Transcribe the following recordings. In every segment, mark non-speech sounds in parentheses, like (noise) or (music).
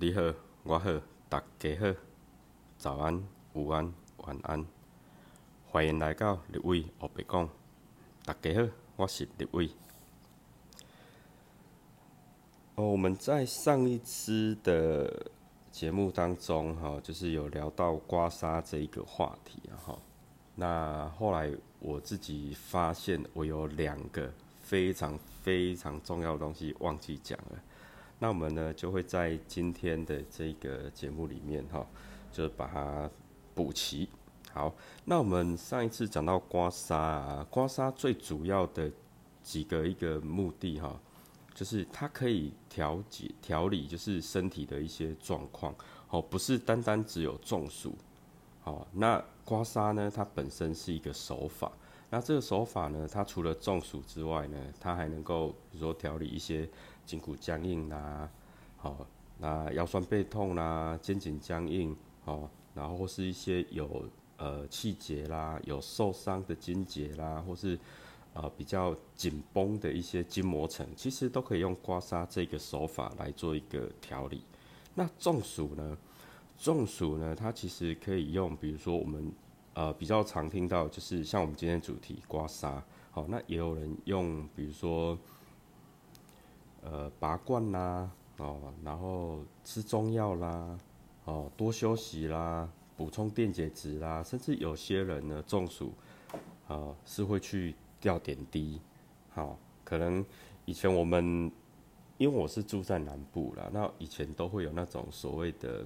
你好，我好，大家好，早安、午安、晚安，欢迎来到立伟学白讲。大家好，我是立伟。哦，我们在上一次的节目当中，哈，就是有聊到刮痧这一个话题，哈。那后来我自己发现，我有两个非常非常重要的东西忘记讲了。那我们呢，就会在今天的这个节目里面，哈，就把它补齐。好，那我们上一次讲到刮痧啊，刮痧最主要的几个一个目的，哈，就是它可以调节、调理，就是身体的一些状况，哦，不是单单只有中暑，好，那刮痧呢，它本身是一个手法，那这个手法呢，它除了中暑之外呢，它还能够比如说调理一些。筋骨僵硬啦，好，那腰酸背痛啦，肩颈僵硬，好，然后或是一些有呃气结啦，有受伤的筋结啦，或是呃比较紧绷的一些筋膜层，其实都可以用刮痧这个手法来做一个调理。那中暑呢？中暑呢，它其实可以用，比如说我们呃比较常听到，就是像我们今天主题刮痧，好，那也有人用，比如说。呃，拔罐啦，哦，然后吃中药啦，哦，多休息啦，补充电解质啦，甚至有些人呢中暑，啊，是会去吊点滴，好，可能以前我们，因为我是住在南部啦，那以前都会有那种所谓的，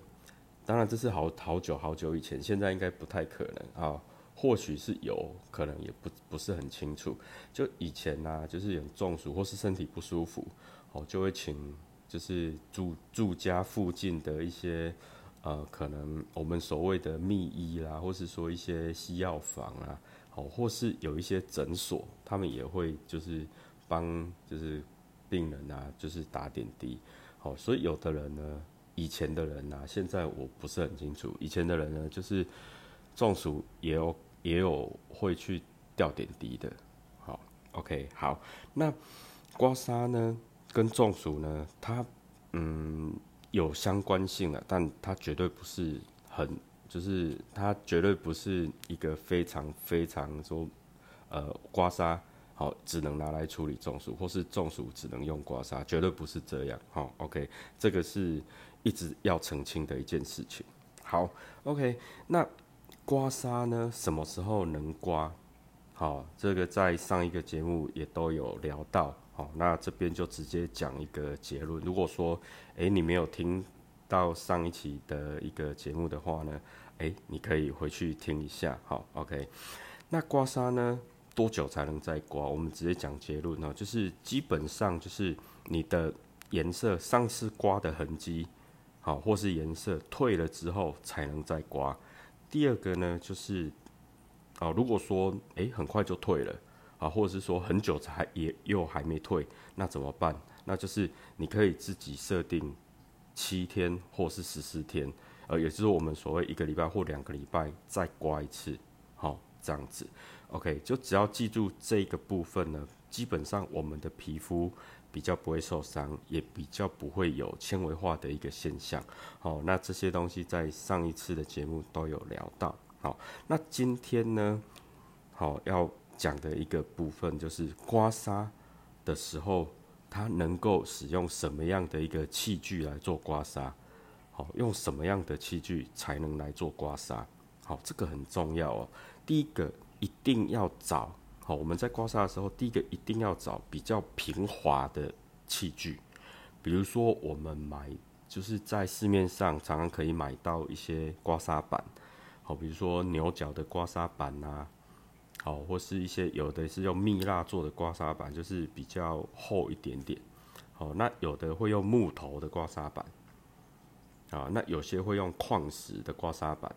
当然这是好好久好久以前，现在应该不太可能啊，或许是有可能也不不是很清楚，就以前呢，就是有中暑或是身体不舒服。哦，就会请就是住住家附近的一些呃，可能我们所谓的秘医啦，或是说一些西药房啊，哦，或是有一些诊所，他们也会就是帮就是病人啊，就是打点滴。好，所以有的人呢，以前的人呐，现在我不是很清楚。以前的人呢，就是中暑也有也有会去吊点滴的。好，OK，好，那刮痧呢？跟中暑呢，它嗯有相关性的，但它绝对不是很，就是它绝对不是一个非常非常说，呃，刮痧好只能拿来处理中暑，或是中暑只能用刮痧，绝对不是这样。好，OK，这个是一直要澄清的一件事情。好，OK，那刮痧呢，什么时候能刮？好，这个在上一个节目也都有聊到。好，那这边就直接讲一个结论。如果说，诶你没有听到上一期的一个节目的话呢，诶你可以回去听一下。好，OK。那刮痧呢，多久才能再刮？我们直接讲结论呢，就是基本上就是你的颜色上次刮的痕迹，好，或是颜色退了之后才能再刮。第二个呢，就是，啊，如果说，诶很快就退了。啊，或者是说很久才也又还没退，那怎么办？那就是你可以自己设定七天或是十四天，呃，也就是我们所谓一个礼拜或两个礼拜再刮一次，好，这样子，OK，就只要记住这个部分呢，基本上我们的皮肤比较不会受伤，也比较不会有纤维化的一个现象。好，那这些东西在上一次的节目都有聊到。好，那今天呢，好要。讲的一个部分就是刮痧的时候，它能够使用什么样的一个器具来做刮痧？好，用什么样的器具才能来做刮痧？好，这个很重要哦。第一个一定要找好，我们在刮痧的时候，第一个一定要找比较平滑的器具，比如说我们买就是在市面上常常可以买到一些刮痧板，好，比如说牛角的刮痧板啊。好，或是一些有的是用蜜蜡做的刮痧板，就是比较厚一点点。好，那有的会用木头的刮痧板，啊，那有些会用矿石的刮痧板，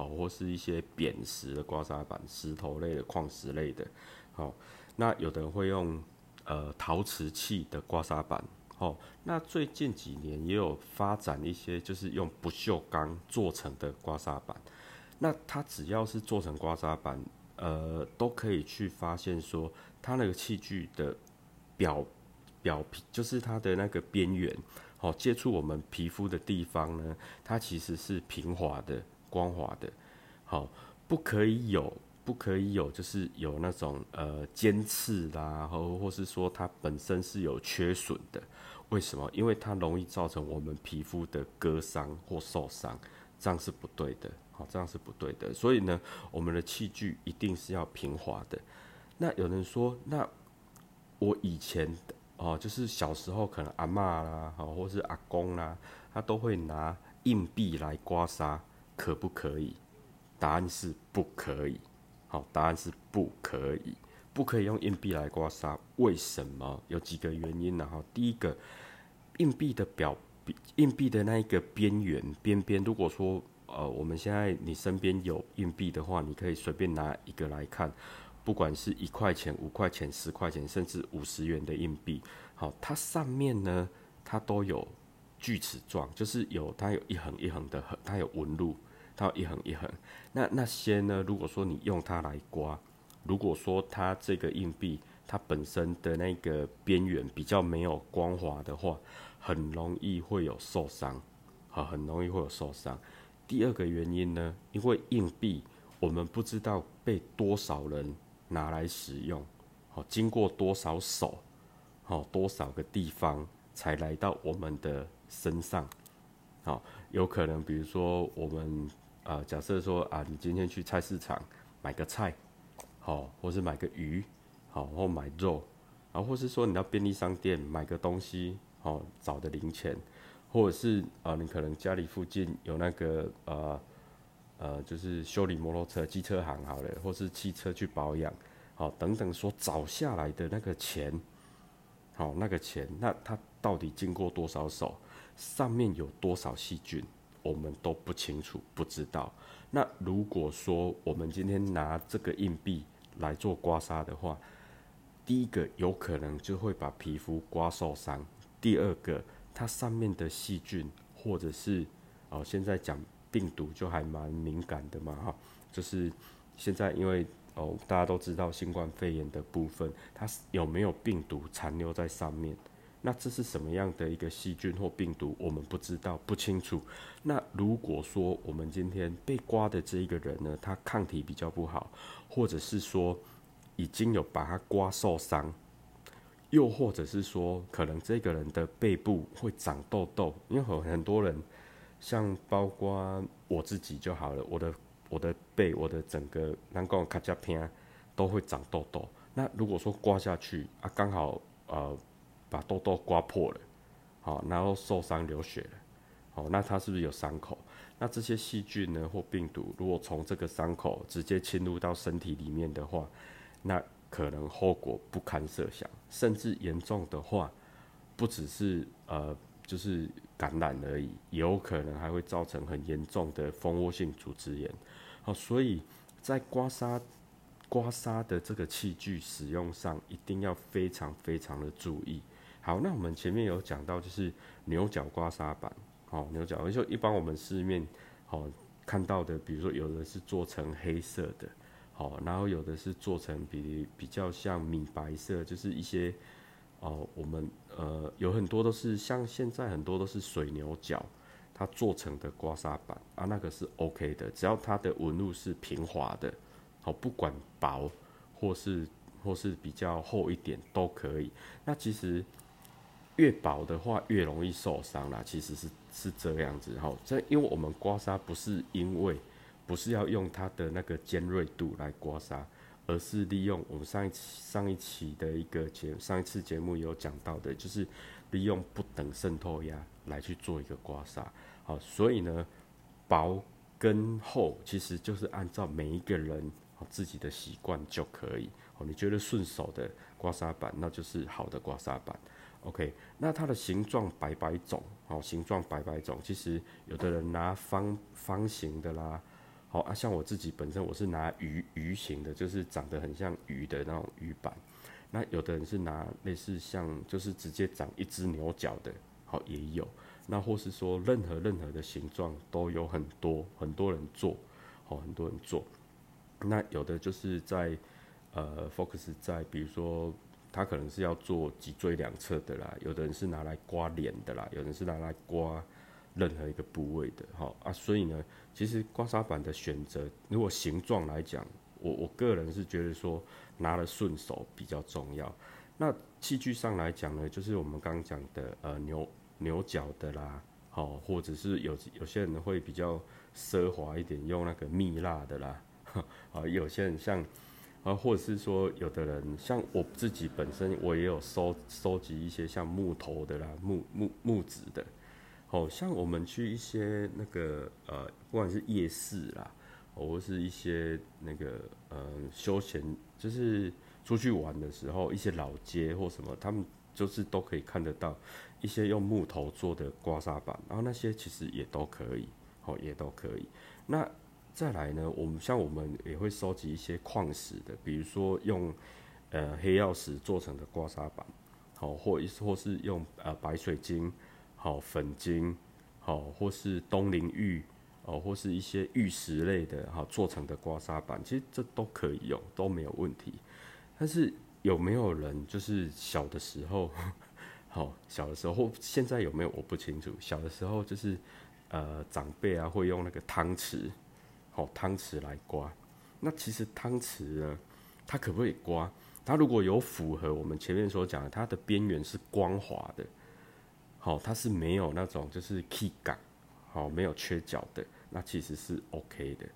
好，或是一些扁石的刮痧板，石头类的、矿石类的。好，那有的会用呃陶瓷器的刮痧板。哦，那最近几年也有发展一些，就是用不锈钢做成的刮痧板。那它只要是做成刮痧板。呃，都可以去发现说，它那个器具的表表皮，就是它的那个边缘，好，接触我们皮肤的地方呢，它其实是平滑的、光滑的。好，不可以有，不可以有，就是有那种呃尖刺啦，或或是说它本身是有缺损的。为什么？因为它容易造成我们皮肤的割伤或受伤，这样是不对的。好，这样是不对的。所以呢，我们的器具一定是要平滑的。那有人说，那我以前哦，就是小时候可能阿妈啦，好，或是阿公啦，他都会拿硬币来刮痧，可不可以？答案是不可以。好，答案是不可以，不可以用硬币来刮痧。为什么？有几个原因呢？哈，第一个，硬币的表，硬币的那一个边缘边边，如果说呃，我们现在你身边有硬币的话，你可以随便拿一个来看。不管是一块钱、五块钱、十块钱，甚至五十元的硬币，好，它上面呢，它都有锯齿状，就是有它有一横一横的，它有纹路，它有一横一横。那那些呢，如果说你用它来刮，如果说它这个硬币它本身的那个边缘比较没有光滑的话，很容易会有受伤，好，很容易会有受伤。第二个原因呢，因为硬币我们不知道被多少人。拿来使用，好，经过多少手，好，多少个地方才来到我们的身上，好，有可能，比如说我们，呃，假设说啊，你今天去菜市场买个菜，好，或是买个鱼，好，或买肉，啊或是说你到便利商店买个东西，好，找的零钱，或者是啊，你可能家里附近有那个呃。呃，就是修理摩托车、机车行好了，或是汽车去保养，好等等，所找下来的那个钱，好那个钱，那它到底经过多少手，上面有多少细菌，我们都不清楚，不知道。那如果说我们今天拿这个硬币来做刮痧的话，第一个有可能就会把皮肤刮受伤，第二个它上面的细菌或者是哦，现在讲。病毒就还蛮敏感的嘛，哈，就是现在因为哦，大家都知道新冠肺炎的部分，它有没有病毒残留在上面？那这是什么样的一个细菌或病毒？我们不知道，不清楚。那如果说我们今天被刮的这一个人呢，他抗体比较不好，或者是说已经有把他刮受伤，又或者是说可能这个人的背部会长痘痘，因为很很多人。像包括我自己就好了，我的我的背，我的整个难讲卡加片都会长痘痘。那如果说刮下去啊，刚好呃把痘痘刮破了，好，然后受伤流血了，好，那它是不是有伤口？那这些细菌呢或病毒，如果从这个伤口直接侵入到身体里面的话，那可能后果不堪设想，甚至严重的话，不只是呃。就是感染而已，有可能还会造成很严重的蜂窝性组织炎。好，所以在刮痧刮痧的这个器具使用上，一定要非常非常的注意。好，那我们前面有讲到，就是牛角刮痧板。好，牛角就一般我们市面好看到的，比如说有的是做成黑色的，好，然后有的是做成比比较像米白色，就是一些。哦，我们呃有很多都是像现在很多都是水牛角，它做成的刮痧板啊，那个是 OK 的，只要它的纹路是平滑的，好，不管薄或是或是比较厚一点都可以。那其实越薄的话越容易受伤啦，其实是是这样子哈。这因为我们刮痧不是因为不是要用它的那个尖锐度来刮痧。而是利用我们上一上一期的一个节上一次节目有讲到的，就是利用不等渗透压来去做一个刮痧。好，所以呢，薄跟厚其实就是按照每一个人自己的习惯就可以。哦，你觉得顺手的刮痧板，那就是好的刮痧板。OK，那它的形状百百种，哦，形状百百种，其实有的人拿方方形的啦。好啊，像我自己本身我是拿鱼鱼形的，就是长得很像鱼的那种鱼板。那有的人是拿类似像，就是直接长一只牛角的，好也有。那或是说任何任何的形状都有很多很多人做，好很多人做。那有的就是在呃 focus 在比如说它可能是要做脊椎两侧的啦，有的人是拿来刮脸的啦，有人是拿来刮任何一个部位的，哈啊，所以呢，其实刮痧板的选择，如果形状来讲，我我个人是觉得说拿了顺手比较重要。那器具上来讲呢，就是我们刚刚讲的呃牛牛角的啦，好，或者是有有些人会比较奢华一点，用那个蜜蜡的啦，啊，有些人像啊，或者是说有的人像我自己本身，我也有收收集一些像木头的啦，木木木质的，好像我们去一些那个呃，不管是夜市啦，或是一些那个呃休闲，就是。出去玩的时候，一些老街或什么，他们就是都可以看得到一些用木头做的刮痧板，然后那些其实也都可以，哦，也都可以。那再来呢，我们像我们也会收集一些矿石的，比如说用呃黑曜石做成的刮痧板，好，或或是用呃白水晶、好粉晶、好或是东陵玉哦，或是一些玉石类的哈做成的刮痧板，其实这都可以用，都没有问题。但是有没有人就是小的时候，(laughs) 好小的时候或现在有没有我不清楚。小的时候就是呃长辈啊会用那个汤匙，好汤匙来刮。那其实汤匙呢，它可不可以刮？它如果有符合我们前面所讲的，它的边缘是光滑的，好它是没有那种就是 key 感，好没有缺角的，那其实是 OK 的。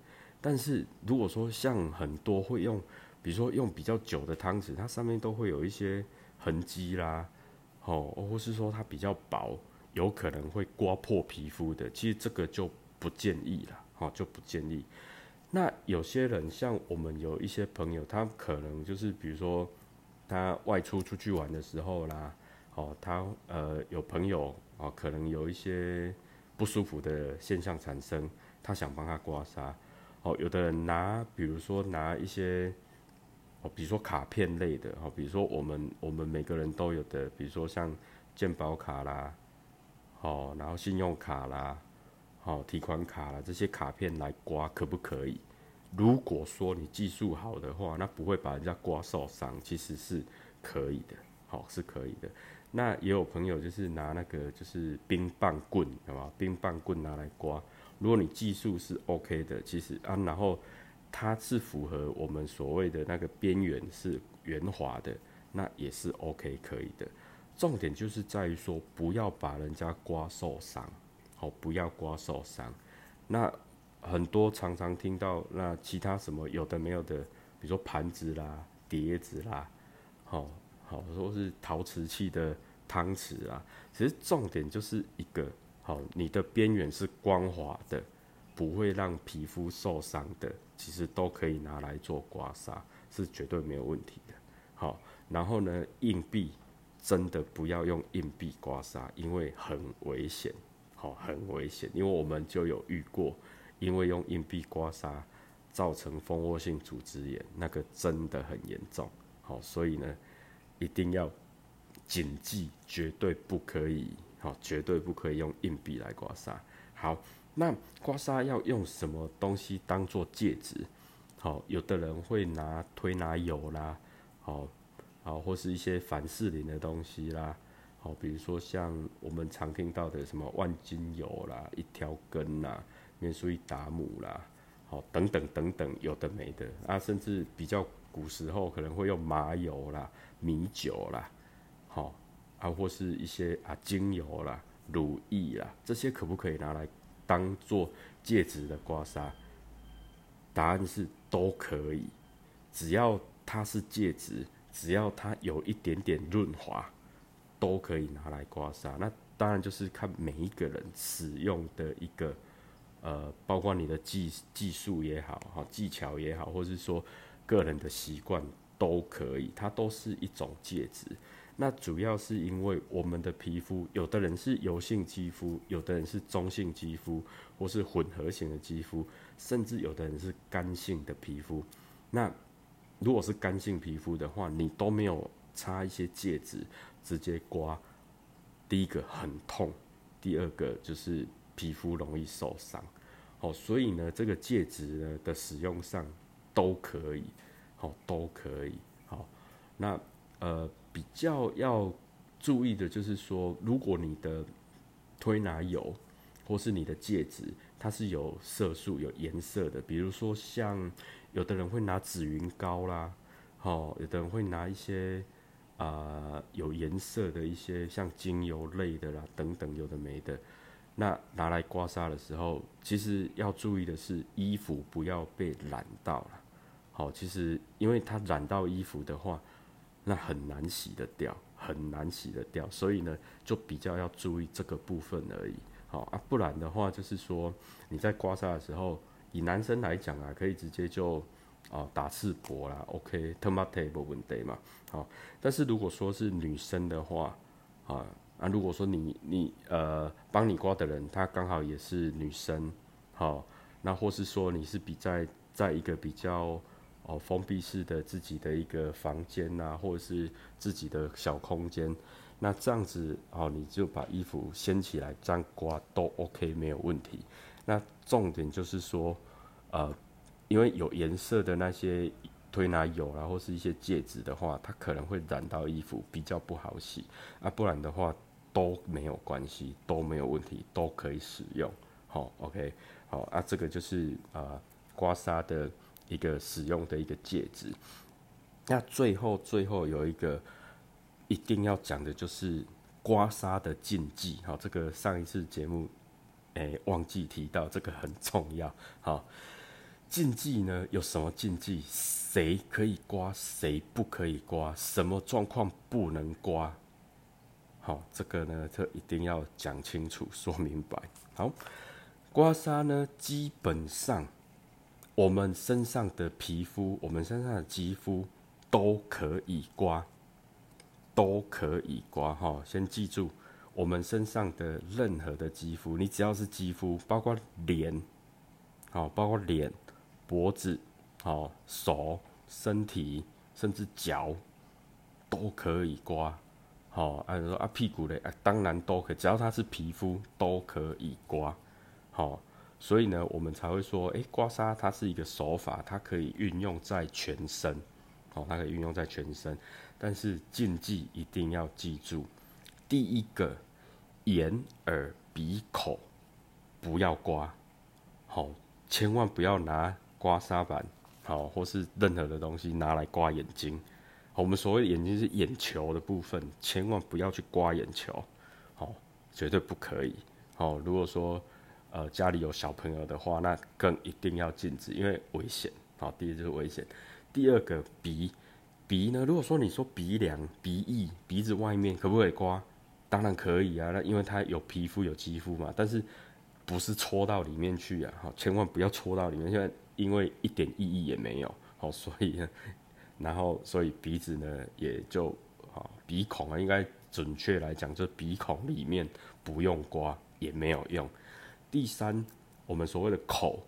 但是如果说像很多会用。比如说用比较久的汤匙，它上面都会有一些痕迹啦，哦，或是说它比较薄，有可能会刮破皮肤的。其实这个就不建议了好，哦，就不建议。那有些人像我们有一些朋友，他可能就是比如说他外出出去玩的时候啦，哦，他呃有朋友哦，可能有一些不舒服的现象产生，他想帮他刮痧，哦，有的人拿比如说拿一些哦。比如说卡片类的，哦，比如说我们我们每个人都有的，比如说像健保卡啦，好，然后信用卡啦，好，提款卡啦，这些卡片来刮可不可以？如果说你技术好的话，那不会把人家刮受伤，其实是可以的，好，是可以的。那也有朋友就是拿那个就是冰棒棍，好吧，冰棒棍拿来刮，如果你技术是 OK 的，其实啊，然后。它是符合我们所谓的那个边缘是圆滑的，那也是 OK 可以的。重点就是在于说，不要把人家刮受伤，好，不要刮受伤。那很多常常听到那其他什么有的没有的，比如说盘子啦、碟子啦，好好说是陶瓷器的汤匙啊，其实重点就是一个好，你的边缘是光滑的。不会让皮肤受伤的，其实都可以拿来做刮痧，是绝对没有问题的。好，然后呢，硬币真的不要用硬币刮痧，因为很危险。好，很危险，因为我们就有遇过，因为用硬币刮痧造成蜂窝性组织炎，那个真的很严重。好，所以呢，一定要谨记，绝对不可以，好，绝对不可以用硬币来刮痧。好。那刮痧要用什么东西当做戒指？好，有的人会拿推拿油啦，好，好或是一些凡士林的东西啦，好，比如说像我们常听到的什么万金油啦、一条根啦、面苏伊达姆啦，好，等等等等，有的没的啊，甚至比较古时候可能会用麻油啦、米酒啦，好，啊或是一些啊精油啦、乳液啦，这些可不可以拿来？当做戒指的刮痧，答案是都可以，只要它是戒指，只要它有一点点润滑，都可以拿来刮痧。那当然就是看每一个人使用的一个，呃，包括你的技技术也好，哈，技巧也好，或是说个人的习惯都可以，它都是一种介质。那主要是因为我们的皮肤，有的人是油性肌肤，有的人是中性肌肤，或是混合型的肌肤，甚至有的人是干性的皮肤。那如果是干性皮肤的话，你都没有擦一些介质，直接刮，第一个很痛，第二个就是皮肤容易受伤。好，所以呢，这个戒指呢的使用上都可以，好，都可以。好，那呃。比较要注意的就是说，如果你的推拿油或是你的戒指，它是有色素、有颜色的，比如说像有的人会拿紫云膏啦，哦，有的人会拿一些啊有颜色的一些像精油类的啦等等，有的没的。那拿来刮痧的时候，其实要注意的是衣服不要被染到了。好，其实因为它染到衣服的话，那很难洗得掉，很难洗得掉，所以呢，就比较要注意这个部分而已。好啊，不然的话，就是说你在刮痧的时候，以男生来讲啊，可以直接就啊打赤膊啦，OK，tomate 没问题嘛。好，但是如果说是女生的话，啊。啊，如果说你你呃帮你刮的人，他刚好也是女生，好，那或是说你是比在在一个比较哦封闭式的自己的一个房间呐，或者是自己的小空间，那这样子哦，你就把衣服掀起来这样刮都 OK 没有问题。那重点就是说，呃，因为有颜色的那些。推拿油啊，或是一些戒指的话，它可能会染到衣服，比较不好洗啊。不然的话都没有关系，都没有问题，都可以使用。好，OK，好啊，这个就是啊刮痧的一个使用的一个戒指。那最后最后有一个一定要讲的就是刮痧的禁忌。好，这个上一次节目诶忘记提到，这个很重要。好。禁忌呢？有什么禁忌？谁可以刮，谁不可以刮？什么状况不能刮？好，这个呢，这一定要讲清楚、说明白。好，刮痧呢，基本上我们身上的皮肤、我们身上的肌肤都可以刮，都可以刮。哈，先记住，我们身上的任何的肌肤，你只要是肌肤，包括脸，好，包括脸。脖子、好手、身体，甚至脚都可以刮，好，按说啊屁股嘞，啊当然都可以，只要它是皮肤都可以刮，好，所以呢，我们才会说，哎，刮痧它是一个手法，它可以运用在全身，好，它可以运用在全身，但是禁忌一定要记住，第一个，眼、耳、鼻、口不要刮，好，千万不要拿。刮痧板，好，或是任何的东西拿来刮眼睛。我们所谓眼睛是眼球的部分，千万不要去刮眼球，好，绝对不可以。好，如果说呃家里有小朋友的话，那更一定要禁止，因为危险。好，第一就是危险。第二个鼻鼻呢，如果说你说鼻梁、鼻翼、鼻子外面可不可以刮？当然可以啊，那因为它有皮肤有肌肤嘛，但是不是戳到里面去啊？好，千万不要戳到里面，因为。因为一点意义也没有，好，所以呢，(laughs) 然后所以鼻子呢也就啊鼻孔啊，应该准确来讲，就鼻孔里面不用刮也没有用。第三，我们所谓的口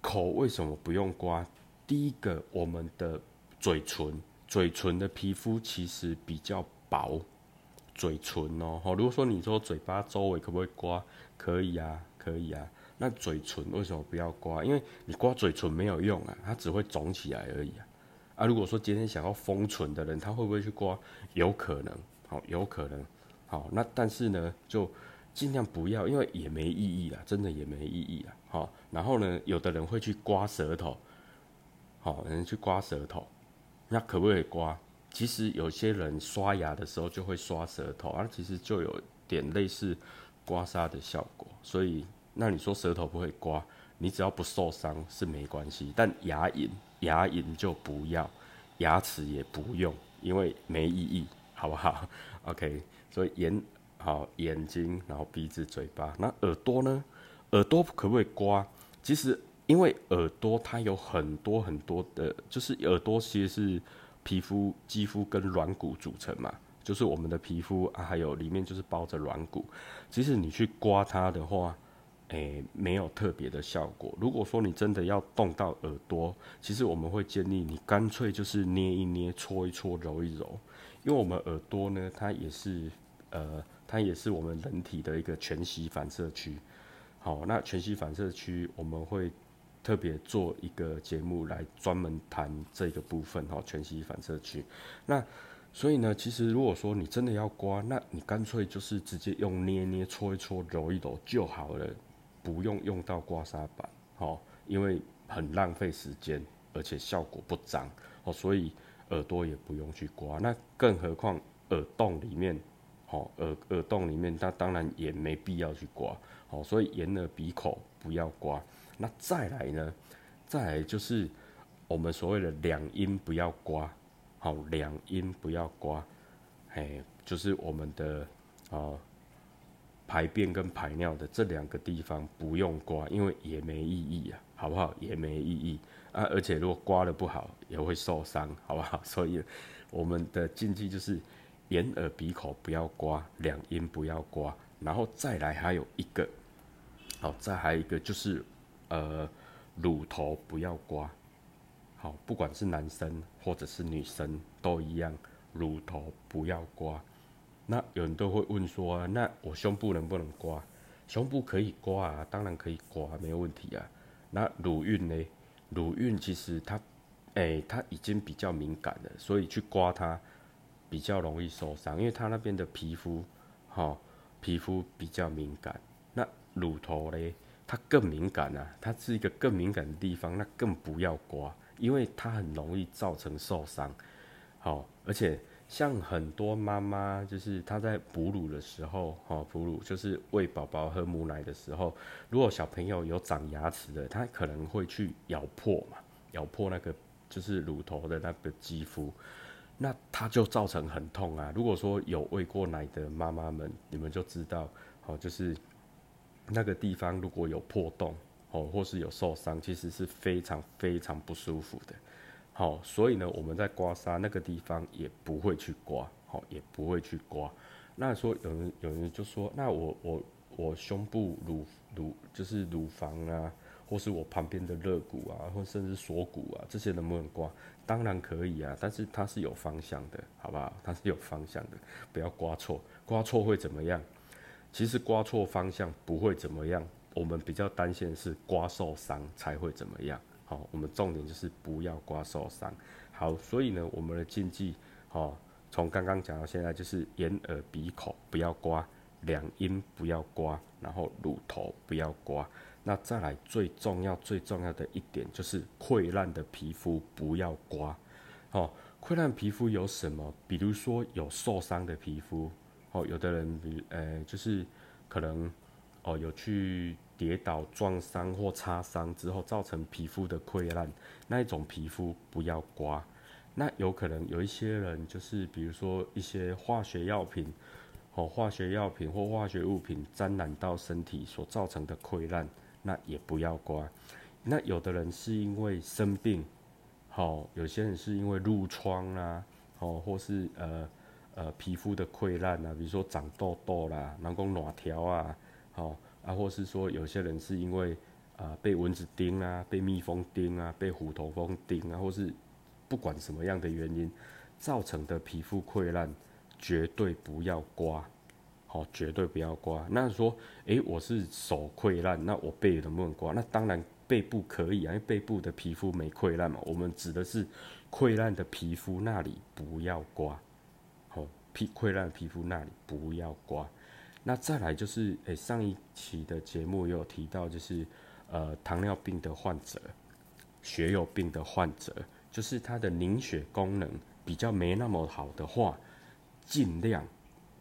口为什么不用刮？第一个，我们的嘴唇，嘴唇的皮肤其实比较薄，嘴唇哦，好，如果说你说嘴巴周围可不可以刮？可以啊，可以啊。那嘴唇为什么不要刮？因为你刮嘴唇没有用啊，它只会肿起来而已啊。啊，如果说今天想要封唇的人，他会不会去刮？有可能，好，有可能，好。那但是呢，就尽量不要，因为也没意义啊，真的也没意义啊。好，然后呢，有的人会去刮舌头，好，人去刮舌头，那可不可以刮？其实有些人刷牙的时候就会刷舌头，而其实就有点类似刮痧的效果，所以。那你说舌头不会刮，你只要不受伤是没关系，但牙龈牙龈就不要，牙齿也不用，因为没意义，好不好？OK，所以眼好眼睛，然后鼻子、嘴巴，那耳朵呢？耳朵可不可以刮？其实因为耳朵它有很多很多的，就是耳朵其实是皮肤、肌肤跟软骨组成嘛，就是我们的皮肤啊，还有里面就是包着软骨，其实你去刮它的话。诶，没有特别的效果。如果说你真的要动到耳朵，其实我们会建议你干脆就是捏一捏、搓一搓、揉一揉，因为我们耳朵呢，它也是呃，它也是我们人体的一个全息反射区。好，那全息反射区我们会特别做一个节目来专门谈这个部分哈，全息反射区。那所以呢，其实如果说你真的要刮，那你干脆就是直接用捏捏、搓一搓、揉一揉就好了，不用用到刮痧板，哦，因为很浪费时间，而且效果不彰，哦，所以耳朵也不用去刮。那更何况耳洞里面，哦，耳耳洞里面，它当然也没必要去刮，哦，所以眼耳鼻口不要刮。那再来呢，再来就是我们所谓的两阴不要刮。好，两阴不要刮，嘿，就是我们的啊排便跟排尿的这两个地方不用刮，因为也没意义啊，好不好？也没意义啊，而且如果刮的不好也会受伤，好不好？(laughs) 所以我们的禁忌就是眼耳鼻口不要刮，两阴不要刮，然后再来还有一个，好，再还有一个就是呃乳头不要刮。好，不管是男生或者是女生都一样，乳头不要刮。那有人都会问说，那我胸部能不能刮？胸部可以刮啊，当然可以刮，没有问题啊。那乳晕呢？乳晕其实它，哎，它已经比较敏感了，所以去刮它比较容易受伤，因为它那边的皮肤，哈，皮肤比较敏感。那乳头嘞，它更敏感啊，它是一个更敏感的地方，那更不要刮。因为它很容易造成受伤，好，而且像很多妈妈，就是她在哺乳的时候，哈，哺乳就是喂宝宝喝母奶的时候，如果小朋友有长牙齿的，他可能会去咬破嘛，咬破那个就是乳头的那个肌肤，那它就造成很痛啊。如果说有喂过奶的妈妈们，你们就知道，好，就是那个地方如果有破洞。哦，或是有受伤，其实是非常非常不舒服的。好，所以呢，我们在刮痧那个地方也不会去刮，好，也不会去刮。那说有人有人就说，那我我我胸部乳乳就是乳房啊，或是我旁边的肋骨啊，或甚至锁骨啊，这些能不能刮？当然可以啊，但是它是有方向的，好不好？它是有方向的，不要刮错，刮错会怎么样？其实刮错方向不会怎么样。我们比较担心的是刮受伤才会怎么样？好，我们重点就是不要刮受伤。好，所以呢，我们的禁忌，好，从刚刚讲到现在，就是眼耳鼻口不要刮，两阴不要刮，然后乳头不要刮。那再来最重要最重要的一点就是溃烂的皮肤不要刮。哦，溃烂皮肤有什么？比如说有受伤的皮肤，哦，有的人比呃就是可能。哦，有去跌倒、撞伤或擦伤之后造成皮肤的溃烂，那一种皮肤不要刮。那有可能有一些人就是，比如说一些化学药品，哦，化学药品或化学物品沾染到身体所造成的溃烂，那也不要刮。那有的人是因为生病，好，有些人是因为褥疮啊，哦，或是呃呃皮肤的溃烂啊，比如说长痘痘啦、然后卵条啊。好啊，或是说有些人是因为啊被蚊子叮啊，被蜜蜂叮啊，被虎头蜂叮啊，或是不管什么样的原因造成的皮肤溃烂，绝对不要刮，好，绝对不要刮。那说，诶，我是手溃烂，那我背能不能刮？那当然背部可以啊，因为背部的皮肤没溃烂嘛。我们指的是溃烂的皮肤那里不要刮，好，皮溃烂皮肤那里不要刮。那再来就是，诶，上一期的节目也有提到，就是，呃，糖尿病的患者、血友病的患者，就是他的凝血功能比较没那么好的话，尽量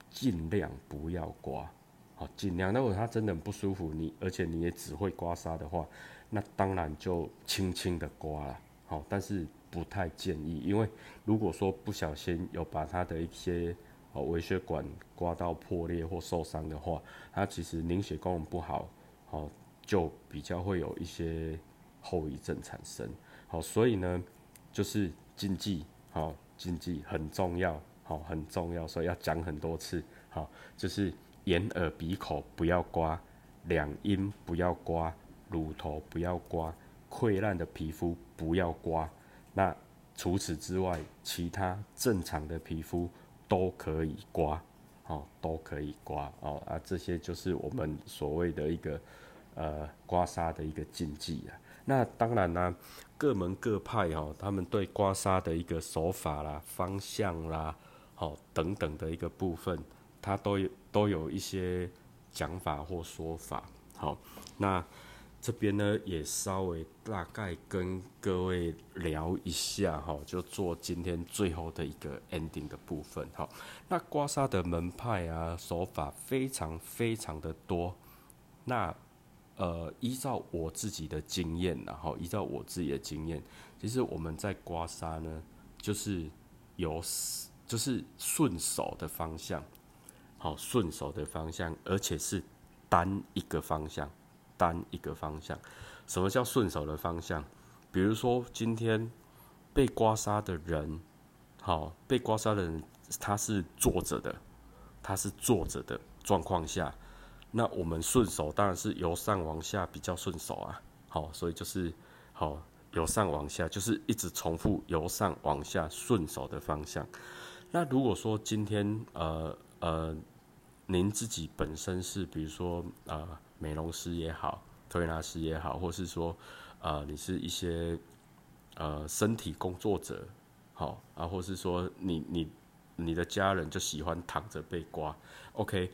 尽量不要刮，好，尽量。如果他真的不舒服，你而且你也只会刮痧的话，那当然就轻轻的刮了，好，但是不太建议，因为如果说不小心有把他的一些哦，微血管刮到破裂或受伤的话，它其实凝血功能不好，哦，就比较会有一些后遗症产生。好，所以呢，就是禁忌，好，禁忌很重要，好，很重要，所以要讲很多次。好，就是眼耳鼻口不要刮，两阴不要刮，乳头不要刮，溃烂的皮肤不要刮。那除此之外，其他正常的皮肤。都可以刮，哦，都可以刮，哦啊，这些就是我们所谓的一个呃刮痧的一个禁忌啊。那当然呢，各门各派哦，他们对刮痧的一个手法啦、方向啦，好等等的一个部分，它都有都有一些讲法或说法。好，那这边呢也稍微大概跟各位聊一下哈，就做今天最后的一个 ending 的部分。好，那刮痧的门派啊手法非常非常的多。那呃，依照我自己的经验，然后依照我自己的经验，其实我们在刮痧呢，就是有就是顺手的方向，好顺手的方向，而且是单一个方向，单一个方向。什么叫顺手的方向？比如说今天被刮痧的人，好被刮痧的人他是坐着的，他是坐着的状况下。那我们顺手当然是由上往下比较顺手啊，好，所以就是好由上往下，就是一直重复由上往下顺手的方向。那如果说今天呃呃您自己本身是比如说呃美容师也好，推拿师也好，或是说呃你是一些呃身体工作者，好啊，或是说你你你的家人就喜欢躺着被刮，OK。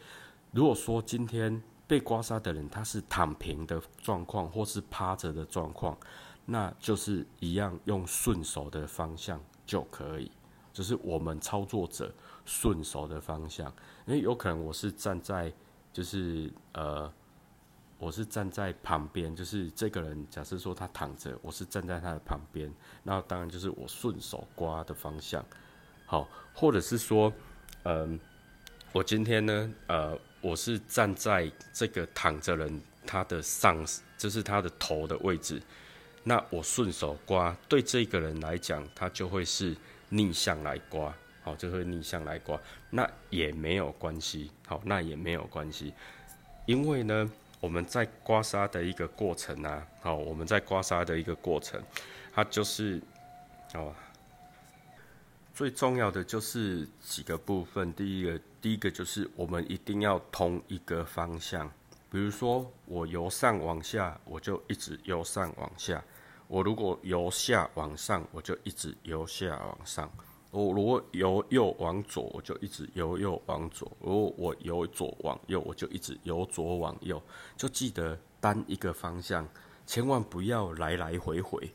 如果说今天被刮痧的人他是躺平的状况，或是趴着的状况，那就是一样用顺手的方向就可以，就是我们操作者顺手的方向。因为有可能我是站在，就是呃，我是站在旁边，就是这个人假设说他躺着，我是站在他的旁边，那当然就是我顺手刮的方向。好，或者是说，嗯，我今天呢，呃。我是站在这个躺着人他的上，就是他的头的位置，那我顺手刮，对这个人来讲，他就会是逆向来刮，好，就会逆向来刮，那也没有关系，好，那也没有关系，因为呢，我们在刮痧的一个过程啊，好，我们在刮痧的一个过程，它就是，哦。最重要的就是几个部分。第一个，第一个就是我们一定要同一个方向。比如说，我由上往下，我就一直由上往下；我如果由下往上，我就一直由下往上；我如果由右往左，我就一直由右往左；如果我由左往右，我就一直由左往右。就记得单一个方向，千万不要来来回回。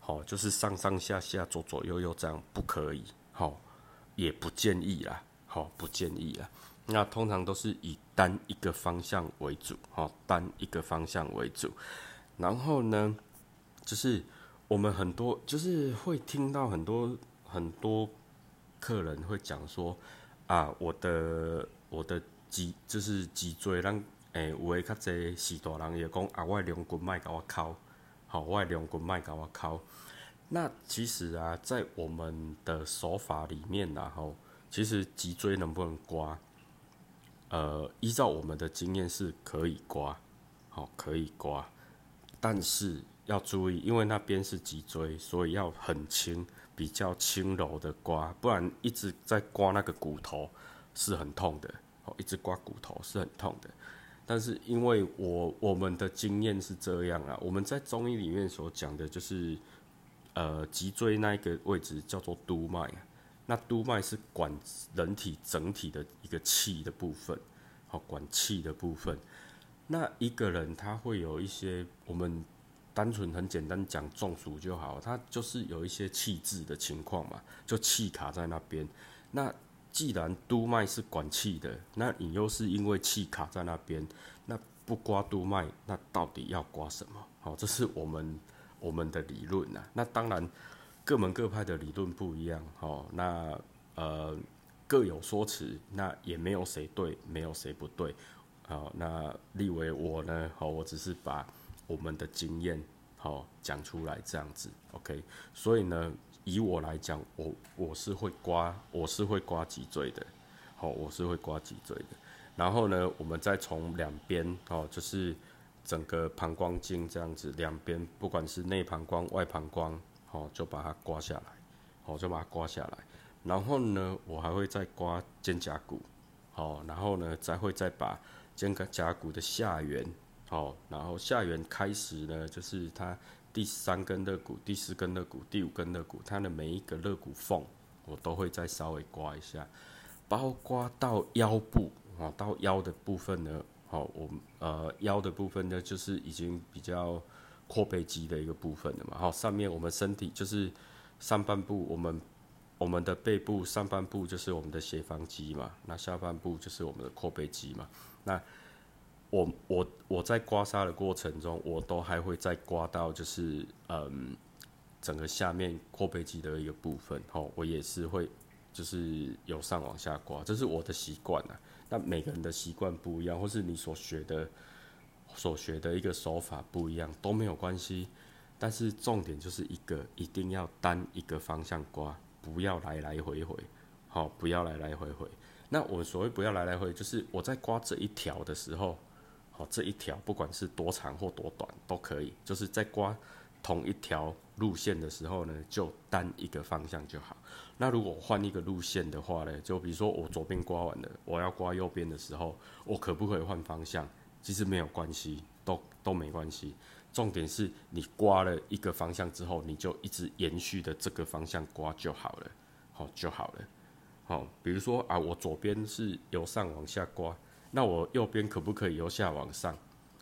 好，就是上上下下、左左右右这样不可以，好，也不建议啦，好，不建议啦。那通常都是以单一个方向为主，好，单一个方向为主。然后呢，就是我们很多就是会听到很多很多客人会讲说，啊，我的我的脊就是脊椎，让诶，有诶较济是大人也讲啊，我两骨脉甲我敲。好，外两滚麦搞我敲。那其实啊，在我们的手法里面，然后其实脊椎能不能刮？呃，依照我们的经验是可以刮，好，可以刮。但是要注意，因为那边是脊椎，所以要很轻，比较轻柔的刮，不然一直在刮那个骨头是很痛的。哦，一直刮骨头是很痛的。但是因为我我们的经验是这样啊，我们在中医里面所讲的就是，呃，脊椎那一个位置叫做督脉，那督脉是管人体整体的一个气的部分，好，管气的部分。那一个人他会有一些，我们单纯很简单讲中暑就好，它就是有一些气滞的情况嘛，就气卡在那边，那。既然督脉是管气的，那你又是因为气卡在那边，那不刮督脉，那到底要刮什么？好，这是我们我们的理论呐。那当然，各门各派的理论不一样，好，那呃各有说辞，那也没有谁对，没有谁不对，好，那立为我呢，好，我只是把我们的经验好讲出来这样子，OK，所以呢。以我来讲，我我是会刮，我是会刮脊椎的，好，我是会刮脊椎的。然后呢，我们再从两边，哦，就是整个膀胱经这样子，两边不管是内膀胱、外膀胱，好，就把它刮下来，好，就把它刮下来。然后呢，我还会再刮肩胛骨，好，然后呢，再会再把肩胛骨的下缘，好，然后下缘开始呢，就是它。第三根肋骨、第四根肋骨、第五根肋骨，它的每一个肋骨缝，我都会再稍微刮一下，包括到腰部哦，到腰的部分呢，好，我呃腰的部分呢，就是已经比较阔背肌的一个部分了嘛，好，上面我们身体就是上半部，我们我们的背部上半部就是我们的斜方肌嘛，那下半部就是我们的阔背肌嘛，那我我我在刮痧的过程中，我都还会再刮到就是嗯。整个下面阔背肌的一个部分，吼，我也是会，就是由上往下刮，这是我的习惯啊。那每个人的习惯不一样，或是你所学的、所学的一个手法不一样，都没有关系。但是重点就是一个，一定要单一个方向刮，不要来来回回，好，不要来来回回。那我所谓不要来来回，就是我在刮这一条的时候，好，这一条不管是多长或多短都可以，就是在刮。同一条路线的时候呢，就单一个方向就好。那如果换一个路线的话呢，就比如说我左边刮完了，我要刮右边的时候，我可不可以换方向？其实没有关系，都都没关系。重点是你刮了一个方向之后，你就一直延续的这个方向刮就好了，好就好了。好，比如说啊，我左边是由上往下刮，那我右边可不可以由下往上？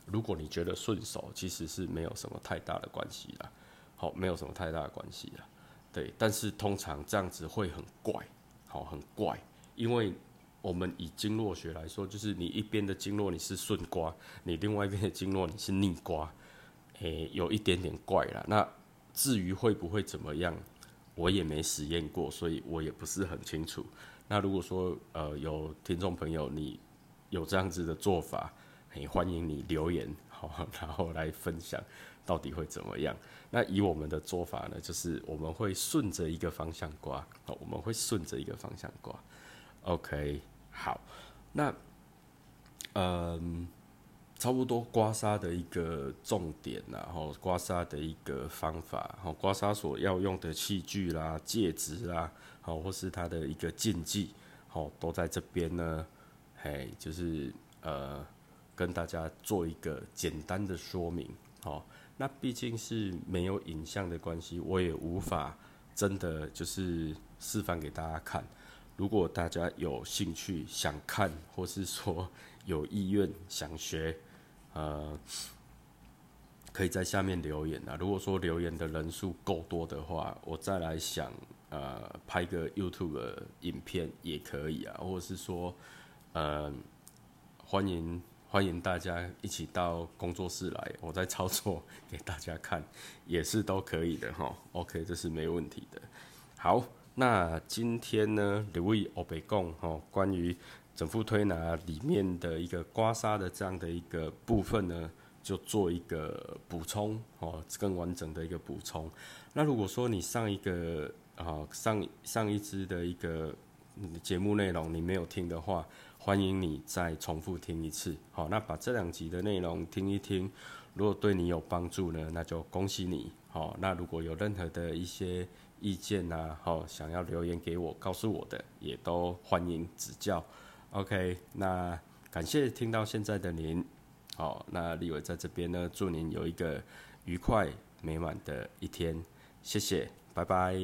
如果你觉得顺手，其实是没有什么太大的关系啦。好，没有什么太大的关系啦。对，但是通常这样子会很怪，好，很怪，因为我们以经络学来说，就是你一边的经络你是顺刮，你另外一边的经络你是逆刮，诶，有一点点怪啦。那至于会不会怎么样，我也没实验过，所以我也不是很清楚。那如果说呃有听众朋友你有这样子的做法，也欢迎你留言，好，然后来分享到底会怎么样。那以我们的做法呢，就是我们会顺着一个方向刮，好，我们会顺着一个方向刮。OK，好，那嗯，差不多刮痧的一个重点，然后刮痧的一个方法，好，刮痧所要用的器具啦、介质啦，好，或是它的一个禁忌，好，都在这边呢。嘿，就是呃。跟大家做一个简单的说明，好，那毕竟是没有影像的关系，我也无法真的就是示范给大家看。如果大家有兴趣想看，或是说 (laughs) 有意愿想学，呃，可以在下面留言啊。如果说留言的人数够多的话，我再来想呃拍个 YouTube 影片也可以啊，或者是说呃欢迎。(laughs) 欢迎大家一起到工作室来，我在操作给大家看，也是都可以的哈。(laughs) OK，这是没问题的。好，那今天呢，刘伟欧北贡哈，关于整副推拿里面的一个刮痧的这样的一个部分呢，就做一个补充哦，更完整的一个补充。那如果说你上一个啊上上一支的一个节目内容你没有听的话，欢迎你再重复听一次，好，那把这两集的内容听一听，如果对你有帮助呢，那就恭喜你，好，那如果有任何的一些意见呐，好，想要留言给我，告诉我的，也都欢迎指教，OK，那感谢听到现在的您，好，那立伟在这边呢，祝您有一个愉快美满的一天，谢谢，拜拜。